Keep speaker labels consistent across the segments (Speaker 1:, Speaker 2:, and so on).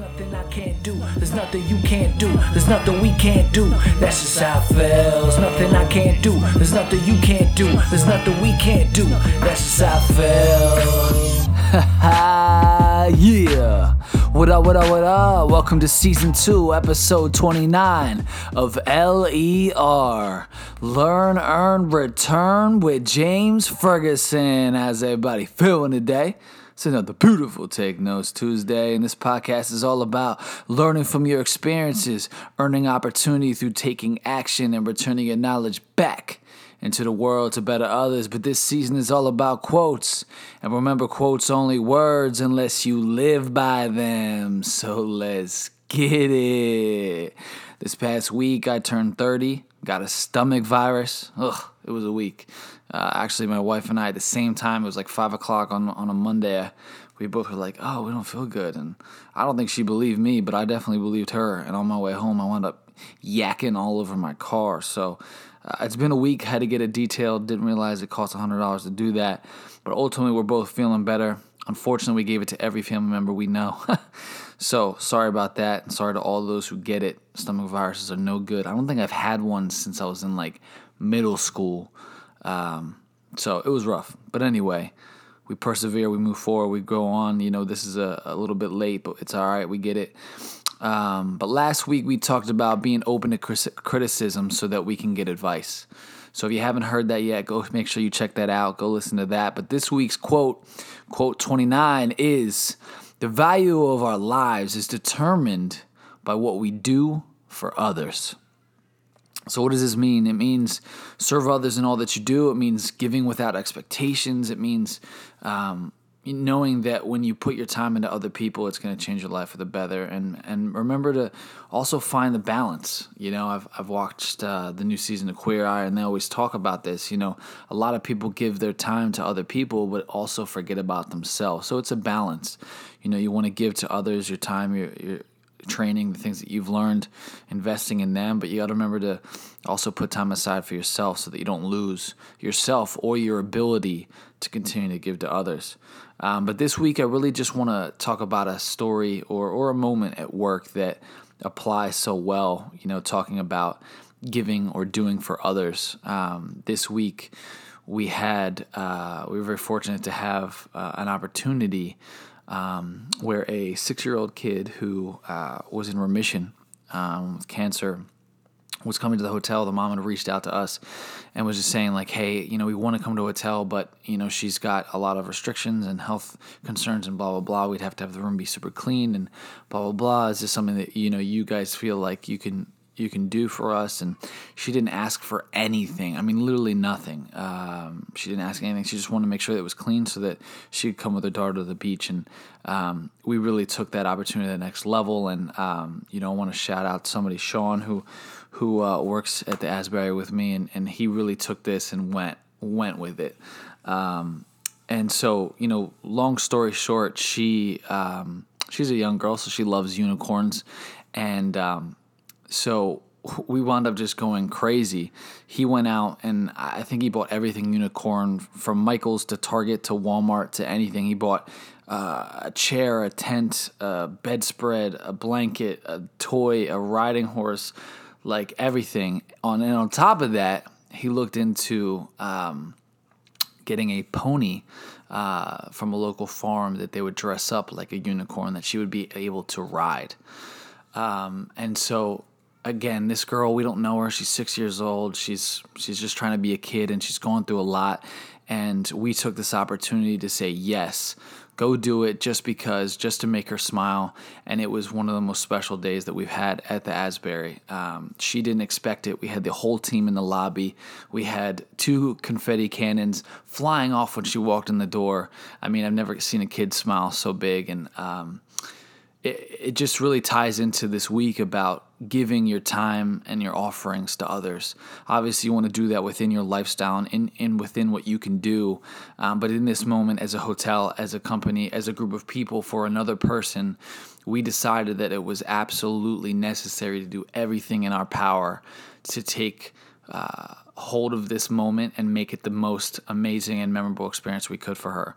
Speaker 1: Nothing I can't do. There's nothing you can't do. There's nothing we can't do. That's just how it feels. Nothing I can't do. There's nothing you can't do. There's nothing we can't do. That's just how it feels.
Speaker 2: yeah. What up, what up, what up? Welcome to season two, episode 29 of LER Learn, Earn, Return with James Ferguson. How's everybody feeling today? It's another beautiful Take Notes Tuesday, and this podcast is all about learning from your experiences, earning opportunity through taking action, and returning your knowledge back into the world to better others. But this season is all about quotes. And remember, quotes only words unless you live by them. So let's get it. This past week, I turned 30, got a stomach virus. Ugh, it was a week. Uh, actually, my wife and I at the same time, it was like 5 o'clock on, on a Monday. We both were like, oh, we don't feel good. And I don't think she believed me, but I definitely believed her. And on my way home, I wound up yakking all over my car. So uh, it's been a week. Had to get it detailed. Didn't realize it cost $100 to do that. But ultimately, we're both feeling better. Unfortunately, we gave it to every family member we know. so sorry about that. And sorry to all those who get it. Stomach viruses are no good. I don't think I've had one since I was in like middle school. Um, so it was rough. But anyway, we persevere, we move forward, we go on. You know, this is a, a little bit late, but it's all right. We get it. Um, but last week we talked about being open to criticism so that we can get advice. So if you haven't heard that yet, go make sure you check that out. Go listen to that. But this week's quote, quote 29, is The value of our lives is determined by what we do for others. So, what does this mean? It means serve others in all that you do. It means giving without expectations. It means um, knowing that when you put your time into other people, it's going to change your life for the better. And and remember to also find the balance. You know, I've I've watched uh, the new season of Queer Eye, and they always talk about this. You know, a lot of people give their time to other people, but also forget about themselves. So it's a balance. You know, you want to give to others your time, your your training, the things that you've learned, investing in them, but you got to remember to also put time aside for yourself so that you don't lose yourself or your ability to continue to give to others. Um, but this week, I really just want to talk about a story or, or a moment at work that applies so well, you know, talking about giving or doing for others. Um, this week, we had, uh, we were very fortunate to have uh, an opportunity um, where a six year old kid who uh, was in remission um, with cancer was coming to the hotel. The mom had reached out to us and was just saying, like, hey, you know, we want to come to a hotel, but, you know, she's got a lot of restrictions and health concerns and blah, blah, blah. We'd have to have the room be super clean and blah, blah, blah. Is this something that, you know, you guys feel like you can you can do for us. And she didn't ask for anything. I mean, literally nothing. Um, she didn't ask anything. She just wanted to make sure that it was clean so that she could come with her daughter to the beach. And um, we really took that opportunity to the next level. And, um, you know, I want to shout out somebody, Sean, who who uh, works at the Asbury with me, and, and he really took this and went went with it. Um, and so, you know, long story short, she um, she's a young girl, so she loves unicorns, and um, so we wound up just going crazy. He went out and I think he bought everything unicorn from Michaels to Target to Walmart to anything. He bought uh, a chair, a tent, a bedspread, a blanket, a toy, a riding horse, like everything. On and on top of that, he looked into um, getting a pony uh, from a local farm that they would dress up like a unicorn that she would be able to ride. Um, and so again, this girl, we don't know her. She's six years old. She's she's just trying to be a kid, and she's going through a lot. And we took this opportunity to say yes, go do it, just because, just to make her smile. And it was one of the most special days that we've had at the Asbury. Um, she didn't expect it. We had the whole team in the lobby. We had two confetti cannons flying off when she walked in the door. I mean, I've never seen a kid smile so big, and um, it, it just really ties into this week about giving your time and your offerings to others. Obviously, you want to do that within your lifestyle and in, in within what you can do. Um, but in this moment, as a hotel, as a company, as a group of people, for another person, we decided that it was absolutely necessary to do everything in our power to take uh, hold of this moment and make it the most amazing and memorable experience we could for her.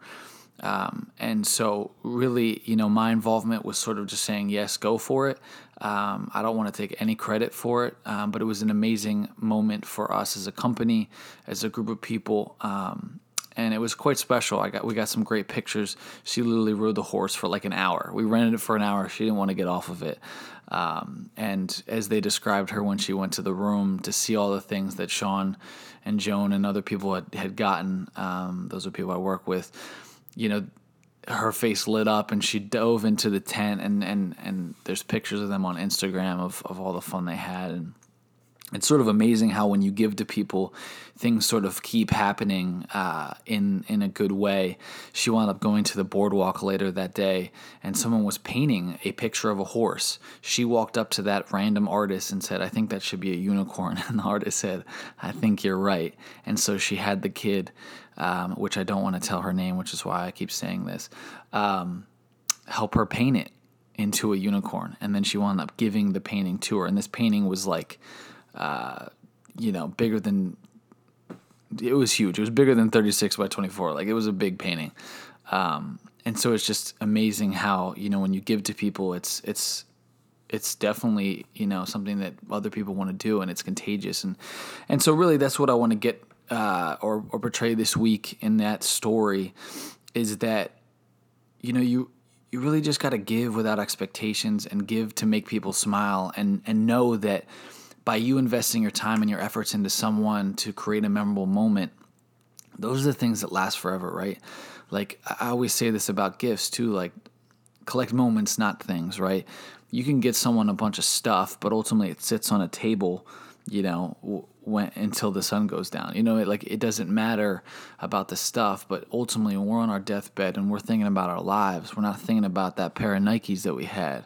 Speaker 2: Um, and so, really, you know, my involvement was sort of just saying, yes, go for it. Um, I don't want to take any credit for it, um, but it was an amazing moment for us as a company, as a group of people. Um, and it was quite special. I got we got some great pictures. She literally rode the horse for like an hour. We rented it for an hour. She didn't want to get off of it. Um, and as they described her when she went to the room to see all the things that Sean and Joan and other people had, had gotten, um, those are people I work with, you know, her face lit up and she dove into the tent and, and, and there's pictures of them on Instagram of, of all the fun they had. And it's sort of amazing how when you give to people, things sort of keep happening uh, in in a good way. She wound up going to the boardwalk later that day, and someone was painting a picture of a horse. She walked up to that random artist and said, "I think that should be a unicorn." And the artist said, "I think you're right." And so she had the kid, um, which I don't want to tell her name, which is why I keep saying this, um, help her paint it into a unicorn, and then she wound up giving the painting to her. And this painting was like uh, you know, bigger than it was huge. It was bigger than 36 by 24. Like it was a big painting. Um, and so it's just amazing how, you know, when you give to people, it's, it's, it's definitely, you know, something that other people want to do and it's contagious. And, and so really that's what I want to get, uh, or, or portray this week in that story is that, you know, you, you really just got to give without expectations and give to make people smile and, and know that, by you investing your time and your efforts into someone to create a memorable moment, those are the things that last forever, right? Like I always say this about gifts too, like collect moments, not things, right? You can get someone a bunch of stuff, but ultimately it sits on a table, you know, when until the sun goes down. You know, it, like it doesn't matter about the stuff, but ultimately when we're on our deathbed and we're thinking about our lives, we're not thinking about that pair of Nikes that we had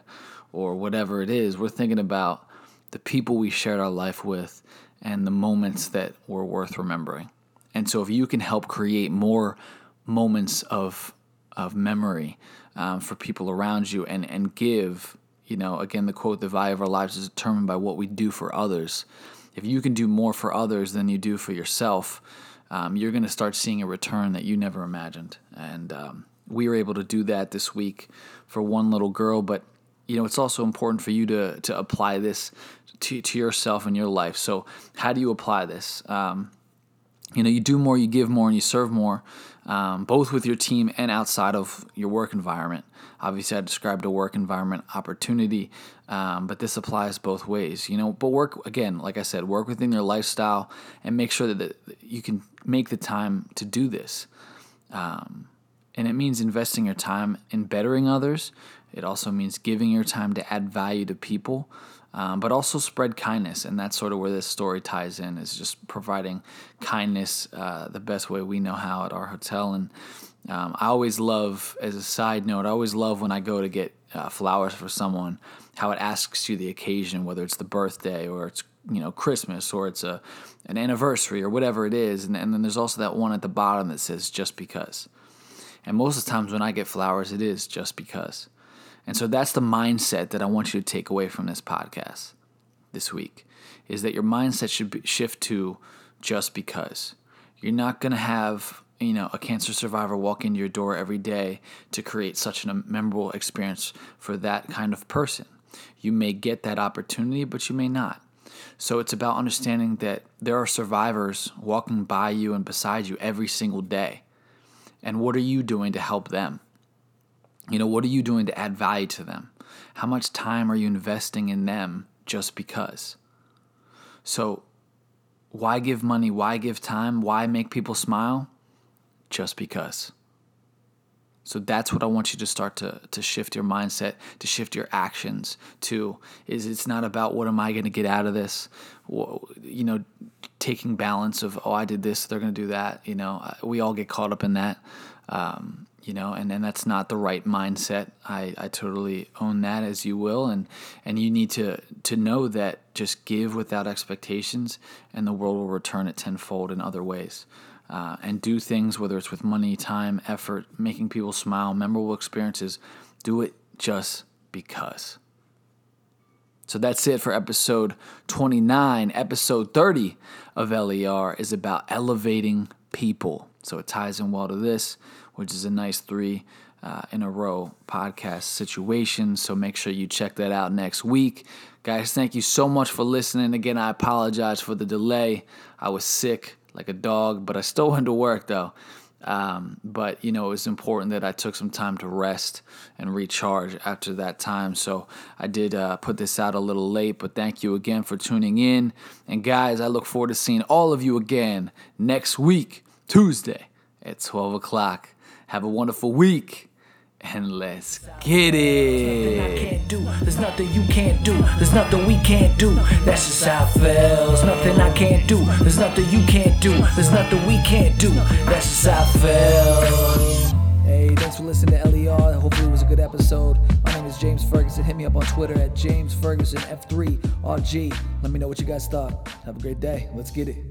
Speaker 2: or whatever it is. We're thinking about the people we shared our life with, and the moments that were worth remembering. And so, if you can help create more moments of of memory um, for people around you, and and give, you know, again, the quote: "The value of our lives is determined by what we do for others." If you can do more for others than you do for yourself, um, you're going to start seeing a return that you never imagined. And um, we were able to do that this week for one little girl, but you know, it's also important for you to to apply this to, to yourself and your life. So, how do you apply this? Um, you know, you do more, you give more, and you serve more, um, both with your team and outside of your work environment. Obviously, I described a work environment opportunity, um, but this applies both ways. You know, but work again, like I said, work within your lifestyle and make sure that you can make the time to do this. Um, and it means investing your time in bettering others. It also means giving your time to add value to people um, but also spread kindness. And that's sort of where this story ties in, is just providing kindness uh, the best way we know how at our hotel. And um, I always love, as a side note, I always love when I go to get uh, flowers for someone, how it asks you the occasion, whether it's the birthday or it's you know Christmas or it's a an anniversary or whatever it is, and, and then there's also that one at the bottom that says just because. And most of the times when I get flowers, it is just because. And so that's the mindset that I want you to take away from this podcast this week is that your mindset should shift to just because. You're not going to have, you know, a cancer survivor walk into your door every day to create such a um, memorable experience for that kind of person. You may get that opportunity, but you may not. So it's about understanding that there are survivors walking by you and beside you every single day. And what are you doing to help them? You know, what are you doing to add value to them? How much time are you investing in them just because? So, why give money? Why give time? Why make people smile? Just because. So that's what I want you to start to, to shift your mindset, to shift your actions to is it's not about what am I going to get out of this? You know, taking balance of, oh, I did this, they're going to do that. You know, we all get caught up in that. Um, you know, and, and that's not the right mindset. I, I totally own that as you will. And, and you need to, to know that just give without expectations and the world will return it tenfold in other ways. Uh, and do things, whether it's with money, time, effort, making people smile, memorable experiences, do it just because. So that's it for episode 29. Episode 30 of LER is about elevating people. So it ties in well to this which is a nice three uh, in a row podcast situation. So make sure you check that out next week. Guys, thank you so much for listening. Again, I apologize for the delay. I was sick like a dog, but I still went to work though. Um, but you know, it was important that I took some time to rest and recharge after that time. So I did uh, put this out a little late, but thank you again for tuning in. And guys, I look forward to seeing all of you again next week, Tuesday at 12 o'clock. Have a wonderful week and let's get it.
Speaker 1: There's nothing you can't do. There's nothing we can't do. That's just how it feels. Nothing I can't do. There's nothing you can't do. There's nothing we can't do. That's just how it feels.
Speaker 2: Hey, thanks for listening to LER. Hopefully, it was a good episode. My name is James Ferguson. Hit me up on Twitter at James Ferguson F3RG. Let me know what you guys thought. Have a great day. Let's get it.